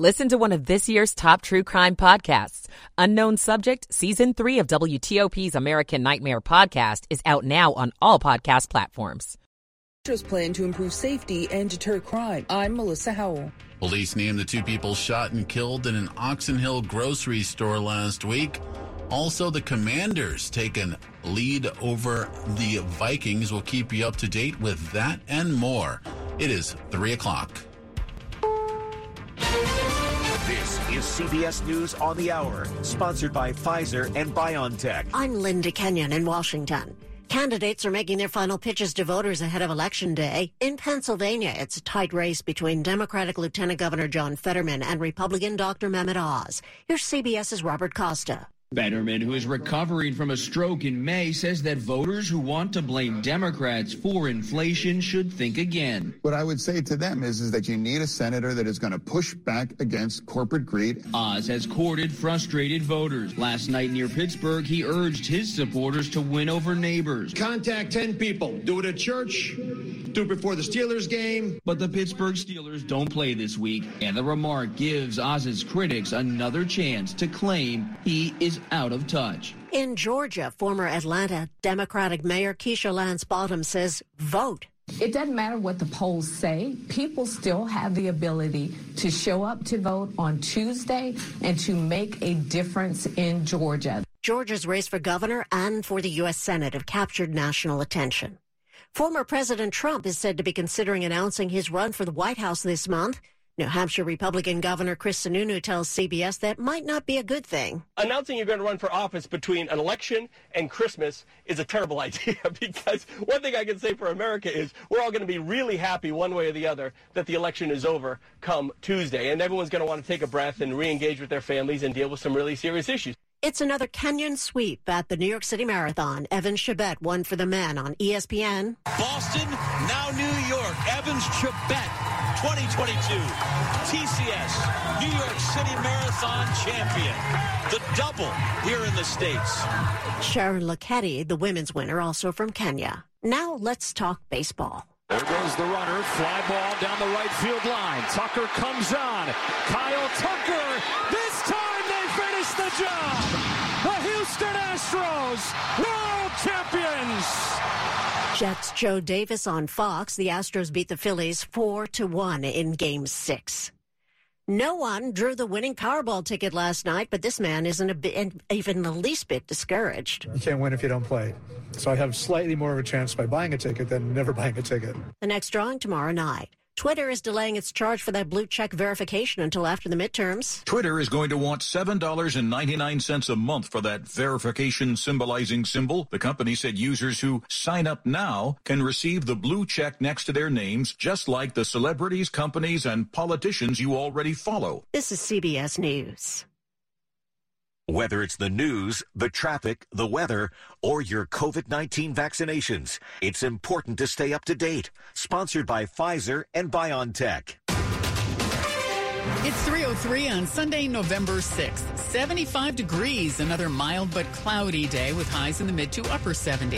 Listen to one of this year's top true crime podcasts. Unknown Subject, Season 3 of WTOP's American Nightmare podcast is out now on all podcast platforms. Metro's plan to improve safety and deter crime. I'm Melissa Howell. Police named the two people shot and killed in an Oxon Hill grocery store last week. Also, the Commanders take a lead over the Vikings. We'll keep you up to date with that and more. It is 3 o'clock. Is CBS News on the Hour, sponsored by Pfizer and BioNTech. I'm Linda Kenyon in Washington. Candidates are making their final pitches to voters ahead of Election Day. In Pennsylvania, it's a tight race between Democratic Lieutenant Governor John Fetterman and Republican Dr. Mehmet Oz. Here's CBS's Robert Costa. Fetterman, who is recovering from a stroke in May, says that voters who want to blame Democrats for inflation should think again. What I would say to them is, is that you need a senator that is going to push back against corporate greed. Oz has courted frustrated voters. Last night near Pittsburgh, he urged his supporters to win over neighbors. Contact 10 people. Do it at church. Do it before the Steelers game. But the Pittsburgh Steelers don't play this week, and the remark gives Oz's critics another chance to claim he is out of touch. In Georgia, former Atlanta Democratic Mayor Keisha Lance Bottoms says vote. It doesn't matter what the polls say. People still have the ability to show up to vote on Tuesday and to make a difference in Georgia. Georgia's race for governor and for the U.S. Senate have captured national attention. Former President Trump is said to be considering announcing his run for the White House this month. New Hampshire Republican Governor Chris Sununu tells CBS that might not be a good thing. Announcing you're going to run for office between an election and Christmas is a terrible idea because one thing I can say for America is we're all going to be really happy one way or the other that the election is over come Tuesday. And everyone's going to want to take a breath and re-engage with their families and deal with some really serious issues. It's another Kenyan sweep at the New York City Marathon. Evan Chebet won for the men on ESPN. Boston, now New York. Evans Chebet 2022 TCS New York City Marathon champion. The double here in the States. Sharon Lokedi, the women's winner, also from Kenya. Now let's talk baseball. There goes the runner. Fly ball down the right field line. Tucker comes on. Kyle Tucker. This time they finish the job. The Houston Astros, world champions. Jets Joe Davis on Fox. The Astros beat the Phillies 4 to 1 in game 6. No one drew the winning Powerball ticket last night, but this man isn't a bit, even the least bit discouraged. You can't win if you don't play. So I have slightly more of a chance by buying a ticket than never buying a ticket. The next drawing tomorrow night. Twitter is delaying its charge for that blue check verification until after the midterms. Twitter is going to want $7.99 a month for that verification symbolizing symbol. The company said users who sign up now can receive the blue check next to their names, just like the celebrities, companies, and politicians you already follow. This is CBS News. Whether it's the news, the traffic, the weather, or your COVID-19 vaccinations, it's important to stay up to date. Sponsored by Pfizer and BioNTech. It's 303 on Sunday, November 6th. 75 degrees, another mild but cloudy day with highs in the mid to upper 70s.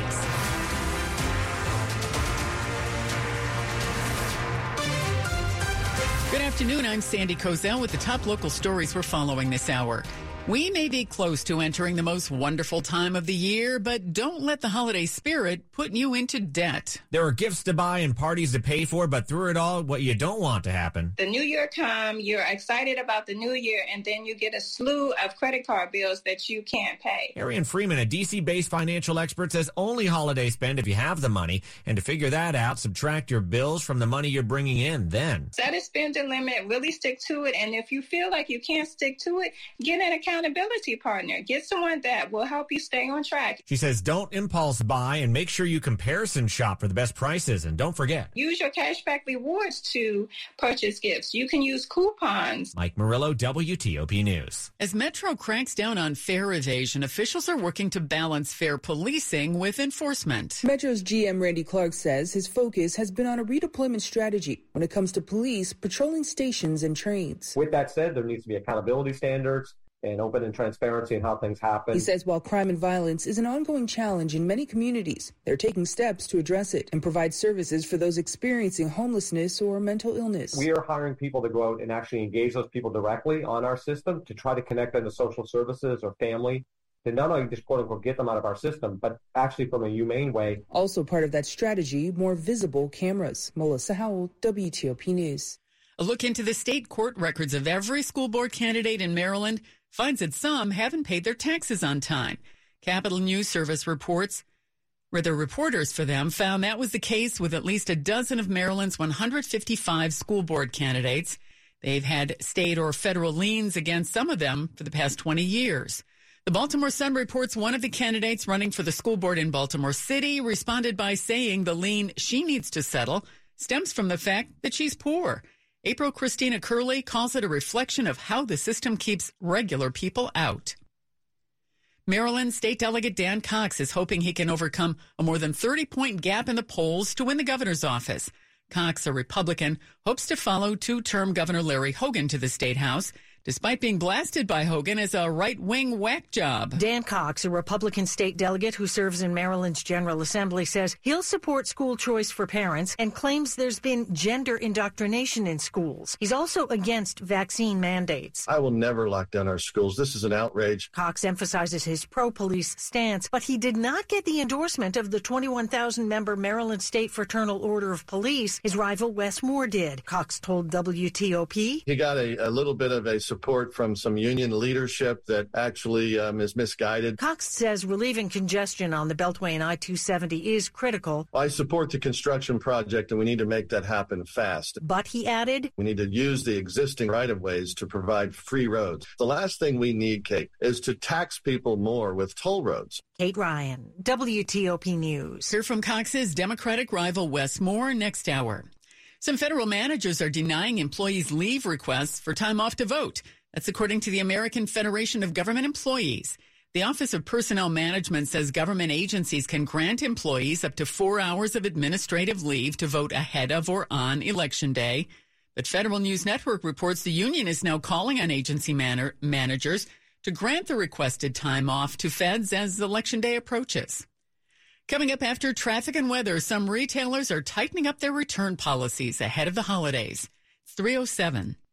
Good afternoon. I'm Sandy Kozel with the top local stories we're following this hour. We may be close to entering the most wonderful time of the year, but don't let the holiday spirit put you into debt. There are gifts to buy and parties to pay for, but through it all, what you don't want to happen. The new year come, you're excited about the new year, and then you get a slew of credit card bills that you can't pay. Arian Freeman, a DC-based financial expert, says only holiday spend if you have the money, and to figure that out, subtract your bills from the money you're bringing in. Then set a spending limit, really stick to it, and if you feel like you can't stick to it, get an account accountability partner. Get someone that will help you stay on track. She says don't impulse buy and make sure you comparison shop for the best prices. And don't forget, use your cashback rewards to purchase gifts. You can use coupons. Mike Murillo, WTOP News. As Metro cracks down on fare evasion, officials are working to balance fare policing with enforcement. Metro's GM Randy Clark says his focus has been on a redeployment strategy when it comes to police patrolling stations and trains. With that said, there needs to be accountability standards and open and transparency in how things happen. He says while crime and violence is an ongoing challenge in many communities, they're taking steps to address it and provide services for those experiencing homelessness or mental illness. We are hiring people to go out and actually engage those people directly on our system to try to connect them to social services or family to not only just quote unquote get them out of our system, but actually from a humane way. Also part of that strategy, more visible cameras. Melissa Howell, WTOP News. A look into the state court records of every school board candidate in Maryland finds that some haven't paid their taxes on time. Capital News Service reports where the reporters for them found that was the case with at least a dozen of Maryland's 155 school board candidates. They've had state or federal liens against some of them for the past 20 years. The Baltimore Sun reports one of the candidates running for the school board in Baltimore City responded by saying the lien she needs to settle stems from the fact that she's poor. April Christina Curley calls it a reflection of how the system keeps regular people out. Maryland State Delegate Dan Cox is hoping he can overcome a more than 30 point gap in the polls to win the governor's office. Cox, a Republican, hopes to follow two term Governor Larry Hogan to the State House despite being blasted by Hogan as a right wing whack job. Dan Cox, a Republican state delegate who serves in Maryland's General Assembly, says he'll support school choice for parents and claims there's been gender indoctrination in schools. He's also against vaccine mandates. I will never lock down our schools. This is an outrage. Cox emphasizes his pro police stance, but he did not get the endorsement of the 21,000 member Maryland State Fraternal Order of Police. His rival Wes Moore did. Cox told WTOP. He got a, a little bit of a support from some union leadership that actually um, is misguided. Cox says relieving congestion on the Beltway and I 270 is critical. I support the construction project and we need to make that happen fast. But he added, We need to use the existing right of ways to provide free roads. The last thing we need, Kate, is to tax people more with toll roads. Kate Ryan, WTOP News. Hear from Cox's Democratic rival Wes Moore next hour. Some federal managers are denying employees leave requests for time off to vote. That's according to the American Federation of Government Employees. The Office of Personnel Management says government agencies can grant employees up to four hours of administrative leave to vote ahead of or on Election Day. But Federal News Network reports the union is now calling on agency man- managers to grant the requested time off to feds as Election Day approaches. Coming up after traffic and weather, some retailers are tightening up their return policies ahead of the holidays. It's 307.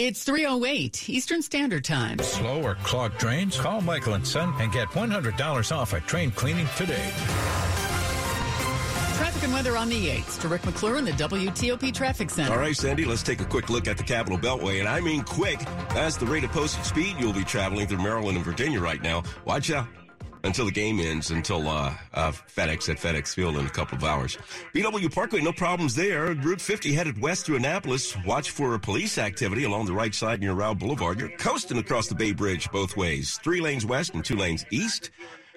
It's 308 Eastern Standard Time. Slow or clogged drains? Call Michael and Son and get $100 off a drain cleaning today. Traffic and weather on the 8th. To Rick McClure in the WTOP Traffic Center. All right, Sandy, let's take a quick look at the Capitol Beltway. And I mean quick. That's the rate of posted speed you'll be traveling through Maryland and Virginia right now. Watch out until the game ends, until uh, uh, FedEx at FedEx Field in a couple of hours. BW Parkway, no problems there. Route 50 headed west through Annapolis. Watch for police activity along the right side near Rowe Boulevard. You're coasting across the Bay Bridge both ways. Three lanes west and two lanes east.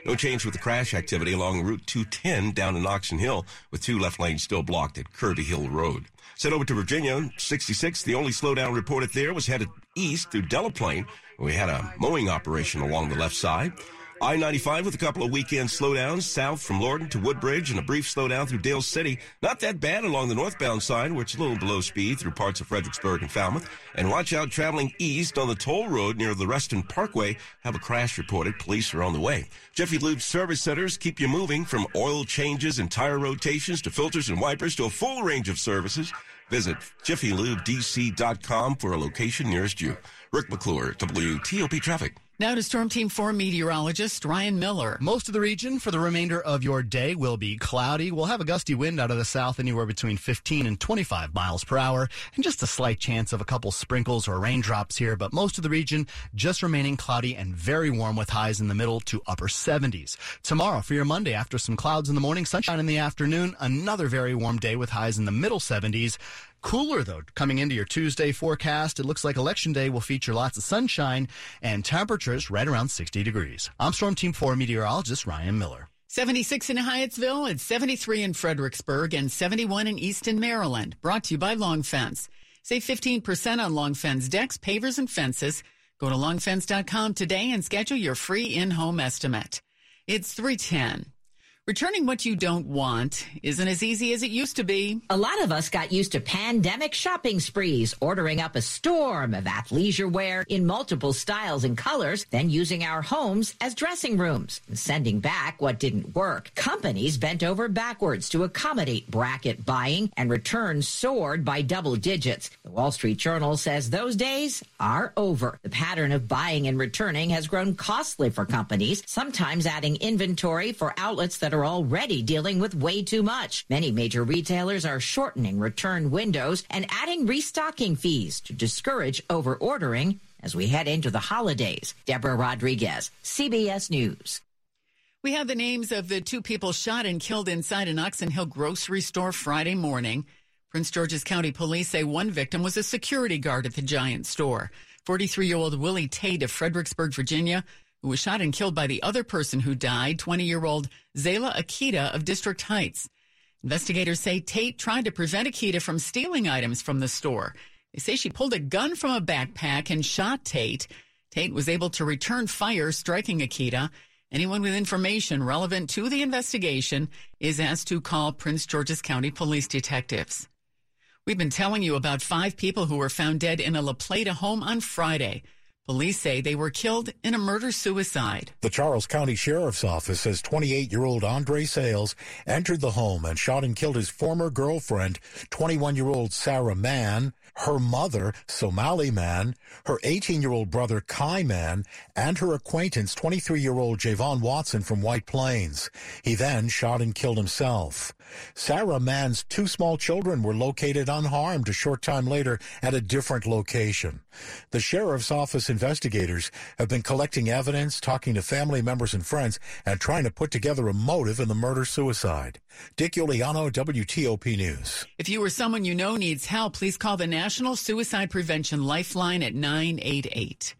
No change with the crash activity along Route 210 down in Oxon Hill, with two left lanes still blocked at Kirby Hill Road. Sent over to Virginia, 66. The only slowdown reported there was headed east through Delaplane. We had a mowing operation along the left side. I-95 with a couple of weekend slowdowns south from Lorton to Woodbridge and a brief slowdown through Dale City. Not that bad along the northbound side where it's a little below speed through parts of Fredericksburg and Falmouth. And watch out traveling east on the toll road near the Reston Parkway. Have a crash reported. Police are on the way. Jiffy Lube service centers keep you moving from oil changes and tire rotations to filters and wipers to a full range of services. Visit JiffyLubeDC.com for a location nearest you. Rick McClure, WTOP Traffic. Now to Storm Team 4 meteorologist Ryan Miller. Most of the region for the remainder of your day will be cloudy. We'll have a gusty wind out of the south anywhere between 15 and 25 miles per hour and just a slight chance of a couple sprinkles or raindrops here, but most of the region just remaining cloudy and very warm with highs in the middle to upper 70s. Tomorrow for your Monday after some clouds in the morning, sunshine in the afternoon, another very warm day with highs in the middle 70s. Cooler though, coming into your Tuesday forecast, it looks like election day will feature lots of sunshine and temperatures right around 60 degrees. I'm Storm Team 4 meteorologist Ryan Miller. 76 in Hyattsville and 73 in Fredericksburg and 71 in Easton, Maryland. Brought to you by Long Fence. Save 15% on Long Fence decks, pavers, and fences. Go to longfence.com today and schedule your free in-home estimate. It's 310. Returning what you don't want isn't as easy as it used to be. A lot of us got used to pandemic shopping sprees, ordering up a storm of athleisure wear in multiple styles and colors, then using our homes as dressing rooms, and sending back what didn't work. Companies bent over backwards to accommodate bracket buying, and returns soared by double digits. The Wall Street Journal says those days are over. The pattern of buying and returning has grown costly for companies, sometimes adding inventory for outlets that are already dealing with way too much. Many major retailers are shortening return windows and adding restocking fees to discourage overordering as we head into the holidays. Deborah Rodriguez, CBS News. We have the names of the two people shot and killed inside an Oxon Hill grocery store Friday morning. Prince George's County Police say one victim was a security guard at the Giant store. 43 year old Willie Tate of Fredericksburg, Virginia, who was shot and killed by the other person who died, 20 year old Zayla Akita of District Heights. Investigators say Tate tried to prevent Akita from stealing items from the store. They say she pulled a gun from a backpack and shot Tate. Tate was able to return fire, striking Akita. Anyone with information relevant to the investigation is asked to call Prince George's County police detectives. We've been telling you about five people who were found dead in a La Plata home on Friday. Police say they were killed in a murder suicide. The Charles County Sheriff's Office says 28 year old Andre Sales entered the home and shot and killed his former girlfriend, 21 year old Sarah Mann, her mother, Somali Mann, her 18 year old brother, Kai Mann, and her acquaintance, 23 year old Javon Watson from White Plains. He then shot and killed himself. Sarah Mann's two small children were located unharmed a short time later at a different location. The sheriff's office investigators have been collecting evidence, talking to family members and friends, and trying to put together a motive in the murder-suicide. Dick Uliano, WTOP News. If you or someone you know needs help, please call the National Suicide Prevention Lifeline at 988.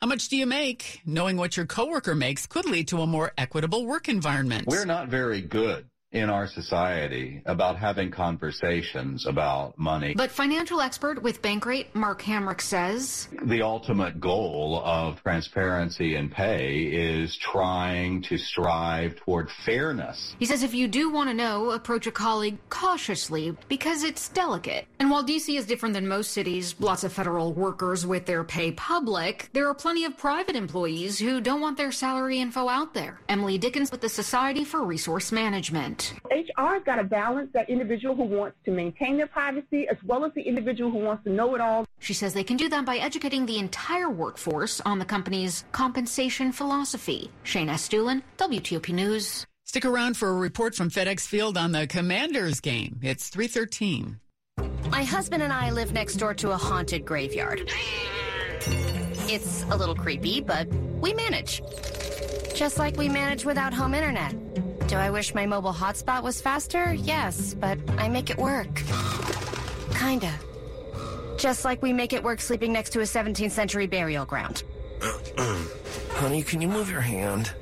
How much do you make? Knowing what your coworker makes could lead to a more equitable work environment. We're not very good in our society about having conversations about money. But financial expert with Bankrate, Mark Hamrick says the ultimate goal of transparency and pay is trying to strive toward fairness. He says if you do want to know, approach a colleague cautiously because it's delicate. And while DC is different than most cities, lots of federal workers with their pay public, there are plenty of private employees who don't want their salary info out there. Emily Dickens with the Society for Resource Management. HR's got to balance that individual who wants to maintain their privacy as well as the individual who wants to know it all. She says they can do that by educating the entire workforce on the company's compensation philosophy. Shane Estulin, WTOP News. Stick around for a report from FedEx Field on the Commanders game. It's 313. My husband and I live next door to a haunted graveyard. It's a little creepy, but we manage. Just like we manage without home internet. Do I wish my mobile hotspot was faster? Yes, but I make it work. Kinda. Just like we make it work sleeping next to a 17th century burial ground. Honey, can you move your hand?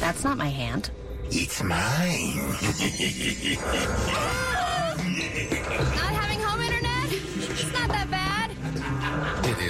That's not my hand. It's mine. not having home internet? It's not that bad.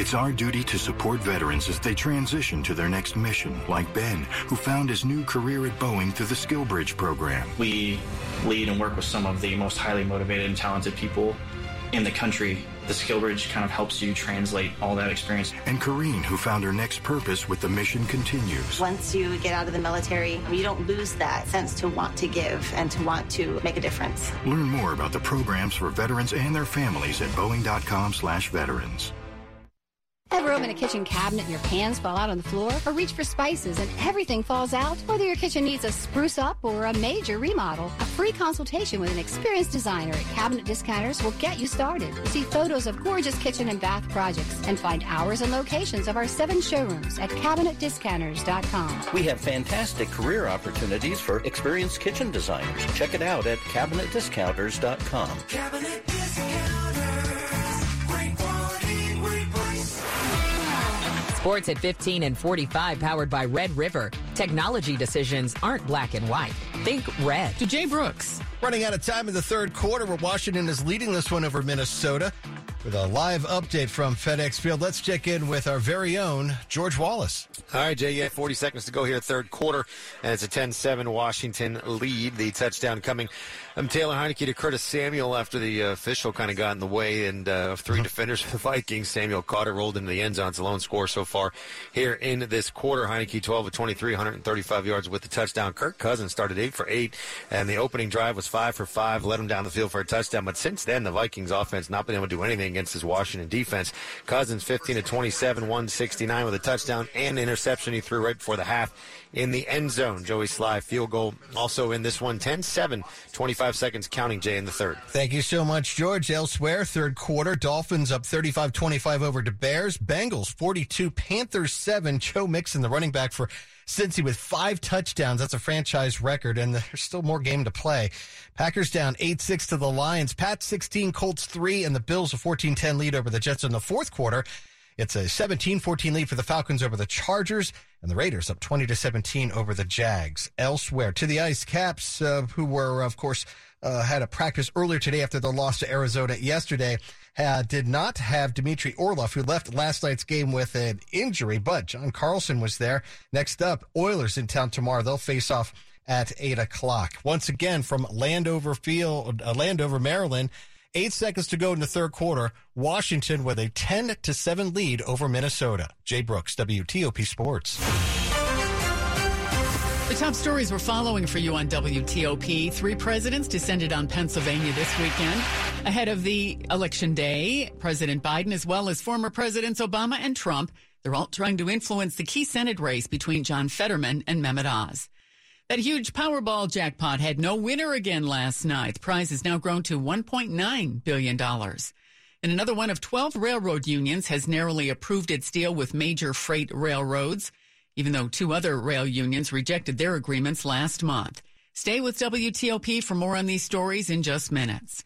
It's our duty to support veterans as they transition to their next mission, like Ben, who found his new career at Boeing through the SkillBridge program. We lead and work with some of the most highly motivated and talented people in the country. The SkillBridge kind of helps you translate all that experience. And Kareen, who found her next purpose with the mission continues. Once you get out of the military, you don't lose that sense to want to give and to want to make a difference. Learn more about the programs for veterans and their families at boeing.com slash veterans. Ever open a kitchen cabinet and your pans fall out on the floor? Or reach for spices and everything falls out? Whether your kitchen needs a spruce up or a major remodel, a free consultation with an experienced designer at Cabinet Discounters will get you started. See photos of gorgeous kitchen and bath projects and find hours and locations of our seven showrooms at CabinetDiscounters.com. We have fantastic career opportunities for experienced kitchen designers. Check it out at CabinetDiscounters.com. Cabinet Discounters. Sports at 15 and 45 powered by Red River. Technology decisions aren't black and white. Think red. To Jay Brooks. Running out of time in the third quarter where Washington is leading this one over Minnesota. With a live update from FedEx Field, let's check in with our very own George Wallace. All right, Jay, yeah, 40 seconds to go here, third quarter, and it's a 10-7 Washington lead. The touchdown coming from Taylor Heinicke to Curtis Samuel after the uh, official kind of got in the way and uh, three defenders for the Vikings. Samuel caught it, rolled into the end zone. It's a lone score so far here in this quarter. Heinicke 12 of 23, 135 yards with the touchdown. Kirk Cousins started 8 for 8, and the opening drive was 5 for 5, led him down the field for a touchdown. But since then, the Vikings offense not been able to do anything against this Washington defense. Cousins 15 to 27, 169 with a touchdown and interception he threw right before the half in the end zone. Joey Slye field goal also in this one 10-7, 25 seconds counting Jay in the third. Thank you so much, George. Elsewhere, third quarter, Dolphins up 35-25 over to Bears. Bengals 42, Panthers 7. Joe Mixon, the running back for Cincy with five touchdowns. That's a franchise record, and there's still more game to play. Packers down 8-6 to the Lions. Pat 16, Colts 3, and the Bills a 14-10 lead over the Jets in the fourth quarter. It's a 17-14 lead for the Falcons over the Chargers, and the Raiders up 20 to 17 over the Jags. Elsewhere, to the Ice Caps, uh, who were, of course, uh, had a practice earlier today after the loss to Arizona yesterday. Uh, did not have Dmitry Orlov, who left last night's game with an injury, but John Carlson was there. Next up, Oilers in town tomorrow. They'll face off at 8 o'clock. Once again, from Landover Field, uh, Landover, Maryland, Eight seconds to go in the third quarter. Washington with a 10 to 7 lead over Minnesota. Jay Brooks, WTOP Sports. The top stories we're following for you on WTOP. Three presidents descended on Pennsylvania this weekend ahead of the election day. President Biden, as well as former Presidents Obama and Trump, they're all trying to influence the key Senate race between John Fetterman and Mehmet Oz. That huge Powerball jackpot had no winner again last night. The prize has now grown to $1.9 billion. And another one of 12 railroad unions has narrowly approved its deal with major freight railroads, even though two other rail unions rejected their agreements last month. Stay with WTOP for more on these stories in just minutes.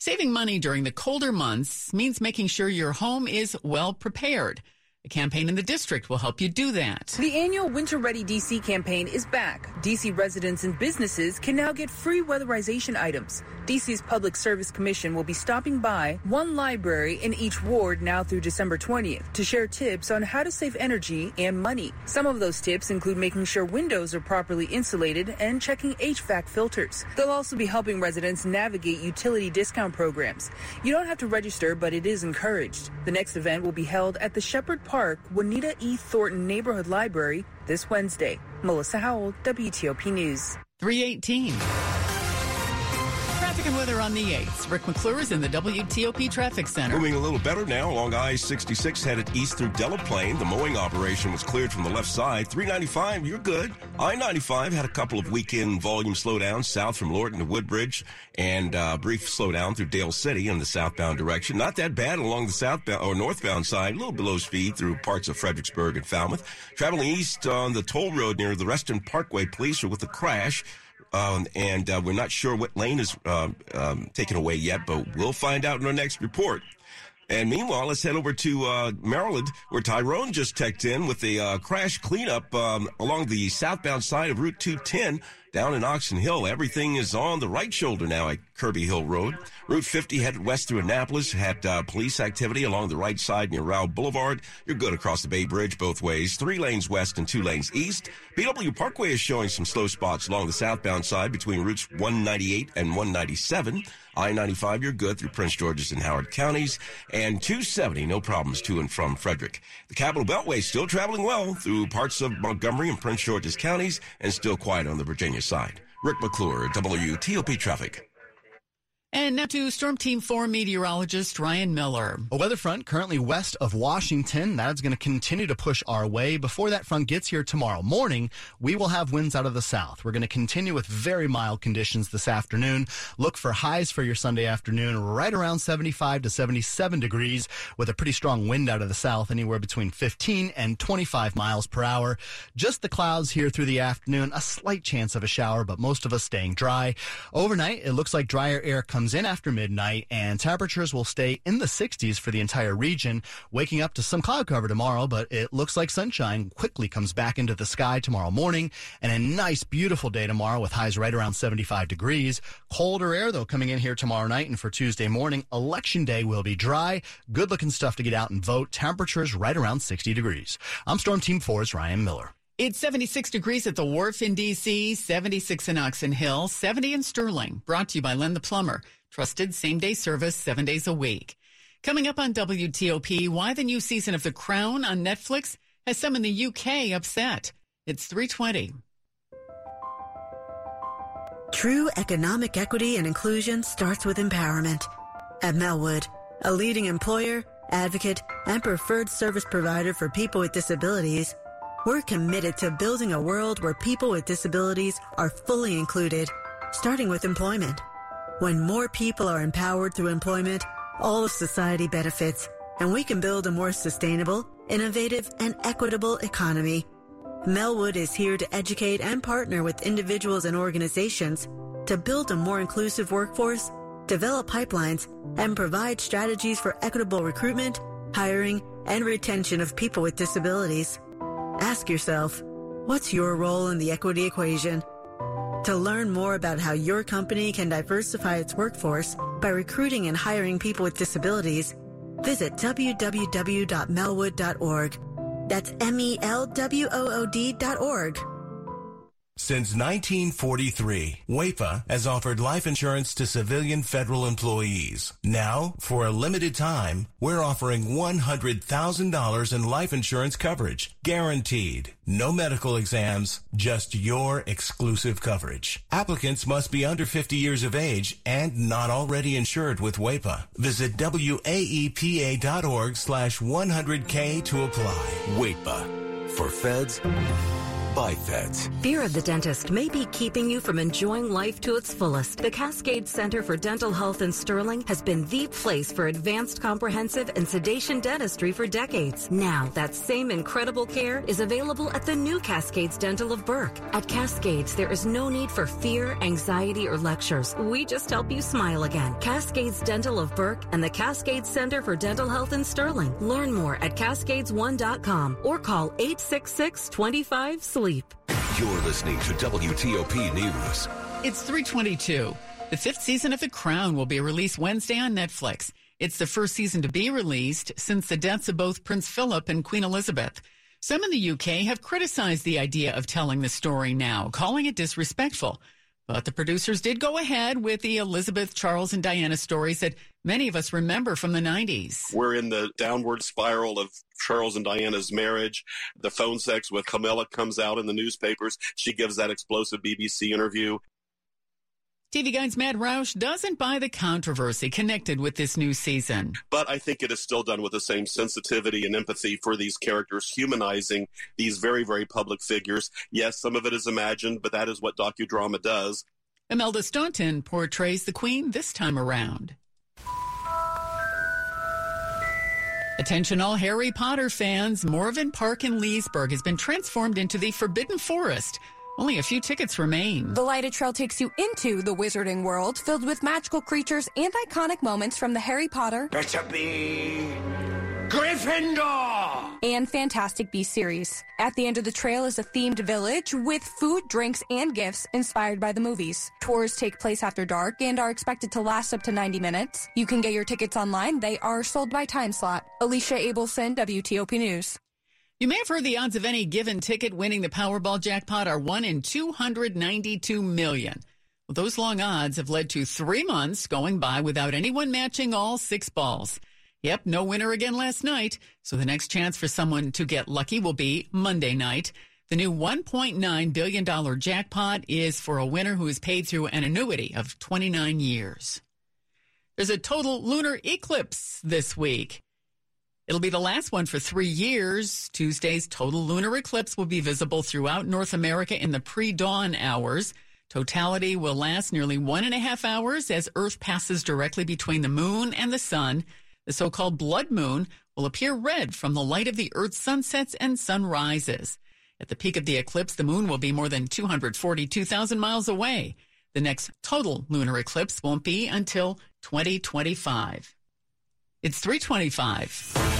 Saving money during the colder months means making sure your home is well prepared. A campaign in the district will help you do that. The annual Winter Ready DC campaign is back. DC residents and businesses can now get free weatherization items. DC's Public Service Commission will be stopping by one library in each ward now through December 20th to share tips on how to save energy and money. Some of those tips include making sure windows are properly insulated and checking HVAC filters. They'll also be helping residents navigate utility discount programs. You don't have to register, but it is encouraged. The next event will be held at the Shepherd Park Juanita E. Thornton Neighborhood Library this Wednesday. Melissa Howell, WTOP News. 318. And weather on the 8th. Rick McClure is in the WTOP Traffic Center. Moving a little better now along I-66 headed east through Delaplane. The mowing operation was cleared from the left side. 395, you're good. I-95 had a couple of weekend volume slowdowns south from Lorton to Woodbridge and uh, brief slowdown through Dale City in the southbound direction. Not that bad along the southbound or northbound side, a little below speed through parts of Fredericksburg and Falmouth. Traveling east on the toll road near the Reston Parkway, police are with a crash. Um, and uh, we're not sure what lane is uh, um, taken away yet, but we'll find out in our next report. And meanwhile, let's head over to uh, Maryland, where Tyrone just checked in with a uh, crash cleanup um, along the southbound side of Route 210 Down in Oxon Hill, everything is on the right shoulder now at Kirby Hill Road. Route 50 headed west through Annapolis had uh, police activity along the right side near Rowe Boulevard. You're good across the Bay Bridge both ways. Three lanes west and two lanes east. BW Parkway is showing some slow spots along the southbound side between routes 198 and 197. I-95, you're good through Prince George's and Howard counties. And 270, no problems to and from Frederick. The Capital Beltway is still traveling well through parts of Montgomery and Prince George's counties and still quiet on the Virginia side. Rick McClure, WTOP Traffic. And now to Storm Team 4 meteorologist Ryan Miller. A weather front currently west of Washington. That's going to continue to push our way. Before that front gets here tomorrow morning, we will have winds out of the south. We're going to continue with very mild conditions this afternoon. Look for highs for your Sunday afternoon right around 75 to 77 degrees with a pretty strong wind out of the south, anywhere between 15 and 25 miles per hour. Just the clouds here through the afternoon. A slight chance of a shower, but most of us staying dry. Overnight, it looks like drier air comes in after midnight and temperatures will stay in the 60s for the entire region, waking up to some cloud cover tomorrow, but it looks like sunshine quickly comes back into the sky tomorrow morning and a nice, beautiful day tomorrow with highs right around 75 degrees. Colder air, though, coming in here tomorrow night and for Tuesday morning. Election day will be dry. Good looking stuff to get out and vote. Temperatures right around 60 degrees. I'm Storm Team 4's Ryan Miller. It's 76 degrees at the Wharf in D.C., 76 in Oxon Hill, 70 in Sterling. Brought to you by Len the Plumber. Trusted same day service seven days a week. Coming up on WTOP, why the new season of The Crown on Netflix has some in the UK upset. It's 320. True economic equity and inclusion starts with empowerment. At Melwood, a leading employer, advocate, and preferred service provider for people with disabilities, we're committed to building a world where people with disabilities are fully included, starting with employment. When more people are empowered through employment, all of society benefits, and we can build a more sustainable, innovative, and equitable economy. Melwood is here to educate and partner with individuals and organizations to build a more inclusive workforce, develop pipelines, and provide strategies for equitable recruitment, hiring, and retention of people with disabilities. Ask yourself, what's your role in the equity equation? To learn more about how your company can diversify its workforce by recruiting and hiring people with disabilities, visit www.melwood.org. That's E M-E-L-W-O-O-D dot org. Since 1943, WAEPA has offered life insurance to civilian federal employees. Now, for a limited time, we're offering $100,000 in life insurance coverage, guaranteed. No medical exams, just your exclusive coverage. Applicants must be under 50 years of age and not already insured with WAEPA. Visit WAEPA.org slash 100K to apply. WAEPA. For feds, by feds. Fear of the dentist may be keeping you from enjoying life to its fullest. The Cascade Center for Dental Health in Sterling has been the place for advanced comprehensive and sedation dentistry for decades. Now, that same incredible care is available at the new Cascades Dental of Burke. At Cascades, there is no need for fear, anxiety, or lectures. We just help you smile again. Cascades Dental of Burke and the Cascades Center for Dental Health in Sterling. Learn more at cascades1.com or call 866 25 sleep. You're listening to WTOP News. It's 322. The fifth season of The Crown will be released Wednesday on Netflix. It's the first season to be released since the deaths of both Prince Philip and Queen Elizabeth. Some in the UK have criticized the idea of telling the story now, calling it disrespectful. But the producers did go ahead with the Elizabeth, Charles, and Diana stories that many of us remember from the 90s. We're in the downward spiral of Charles and Diana's marriage. The phone sex with Camilla comes out in the newspapers. She gives that explosive BBC interview. TV Guide's Matt Roush doesn't buy the controversy connected with this new season. But I think it is still done with the same sensitivity and empathy for these characters, humanizing these very, very public figures. Yes, some of it is imagined, but that is what docudrama does. Imelda Staunton portrays the Queen this time around. Attention all Harry Potter fans, Morven Park in Leesburg has been transformed into the Forbidden Forest. Only a few tickets remain. The lighted trail takes you into the wizarding world filled with magical creatures and iconic moments from the Harry Potter, Better be Gryffindor! and Fantastic Beasts series. At the end of the trail is a themed village with food, drinks, and gifts inspired by the movies. Tours take place after dark and are expected to last up to 90 minutes. You can get your tickets online. They are sold by time slot. Alicia Abelson, WTOP News. You may have heard the odds of any given ticket winning the Powerball jackpot are 1 in 292 million. Well, those long odds have led to three months going by without anyone matching all six balls. Yep, no winner again last night. So the next chance for someone to get lucky will be Monday night. The new $1.9 billion jackpot is for a winner who is paid through an annuity of 29 years. There's a total lunar eclipse this week. It'll be the last one for three years. Tuesday's total lunar eclipse will be visible throughout North America in the pre dawn hours. Totality will last nearly one and a half hours as Earth passes directly between the moon and the sun. The so called blood moon will appear red from the light of the Earth's sunsets and sunrises. At the peak of the eclipse, the moon will be more than 242,000 miles away. The next total lunar eclipse won't be until 2025. It's 325.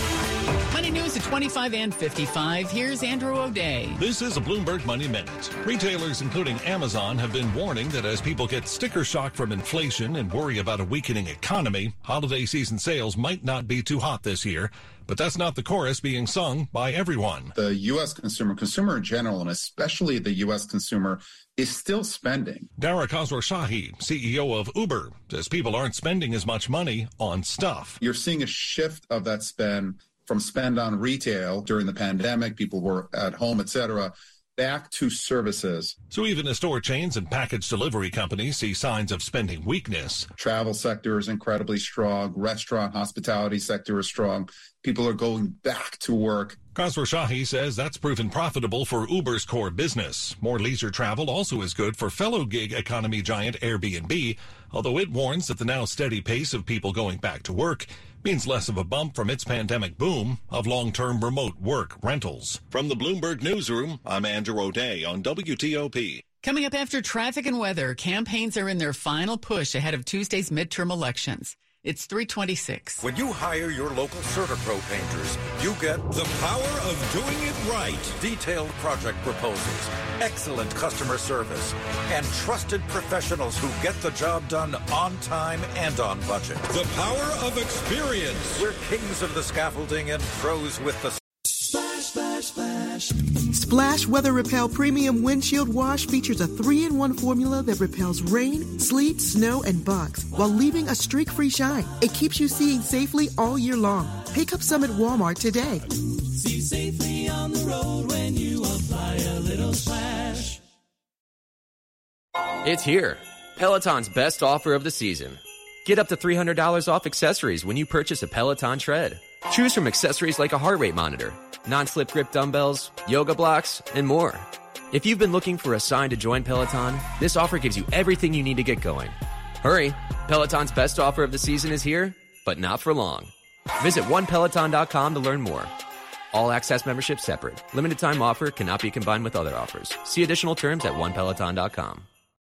Money news at 25 and 55. Here's Andrew O'Day. This is a Bloomberg Money Minute. Retailers, including Amazon, have been warning that as people get sticker shock from inflation and worry about a weakening economy, holiday season sales might not be too hot this year. But that's not the chorus being sung by everyone. The U.S. consumer, consumer in general, and especially the U.S. consumer, is still spending. Dara Khosrowshahi, CEO of Uber, says people aren't spending as much money on stuff. You're seeing a shift of that spend from spend on retail during the pandemic, people were at home, etc., back to services. So even as store chains and package delivery companies see signs of spending weakness. Travel sector is incredibly strong. Restaurant, hospitality sector is strong. People are going back to work. Khosrowshahi says that's proven profitable for Uber's core business. More leisure travel also is good for fellow gig economy giant Airbnb, although it warns that the now steady pace of people going back to work means less of a bump from its pandemic boom of long-term remote work rentals. From the Bloomberg Newsroom, I'm Andrew O'Day on WTOP. Coming up after traffic and weather, campaigns are in their final push ahead of Tuesday's midterm elections. It's 326. When you hire your local CertaPro painters, you get the power of doing it right. Detailed project proposals, excellent customer service, and trusted professionals who get the job done on time and on budget. The power of experience. We're kings of the scaffolding and pros with the splash. Splash Weather Repel Premium Windshield Wash features a three in one formula that repels rain, sleet, snow, and bugs while leaving a streak free shine. It keeps you seeing safely all year long. Pick up some at Walmart today. See safely on the road when you apply a little splash. It's here. Peloton's best offer of the season. Get up to $300 off accessories when you purchase a Peloton tread. Choose from accessories like a heart rate monitor, non slip grip dumbbells, yoga blocks, and more. If you've been looking for a sign to join Peloton, this offer gives you everything you need to get going. Hurry! Peloton's best offer of the season is here, but not for long. Visit onepeloton.com to learn more. All access membership separate. Limited time offer cannot be combined with other offers. See additional terms at onepeloton.com.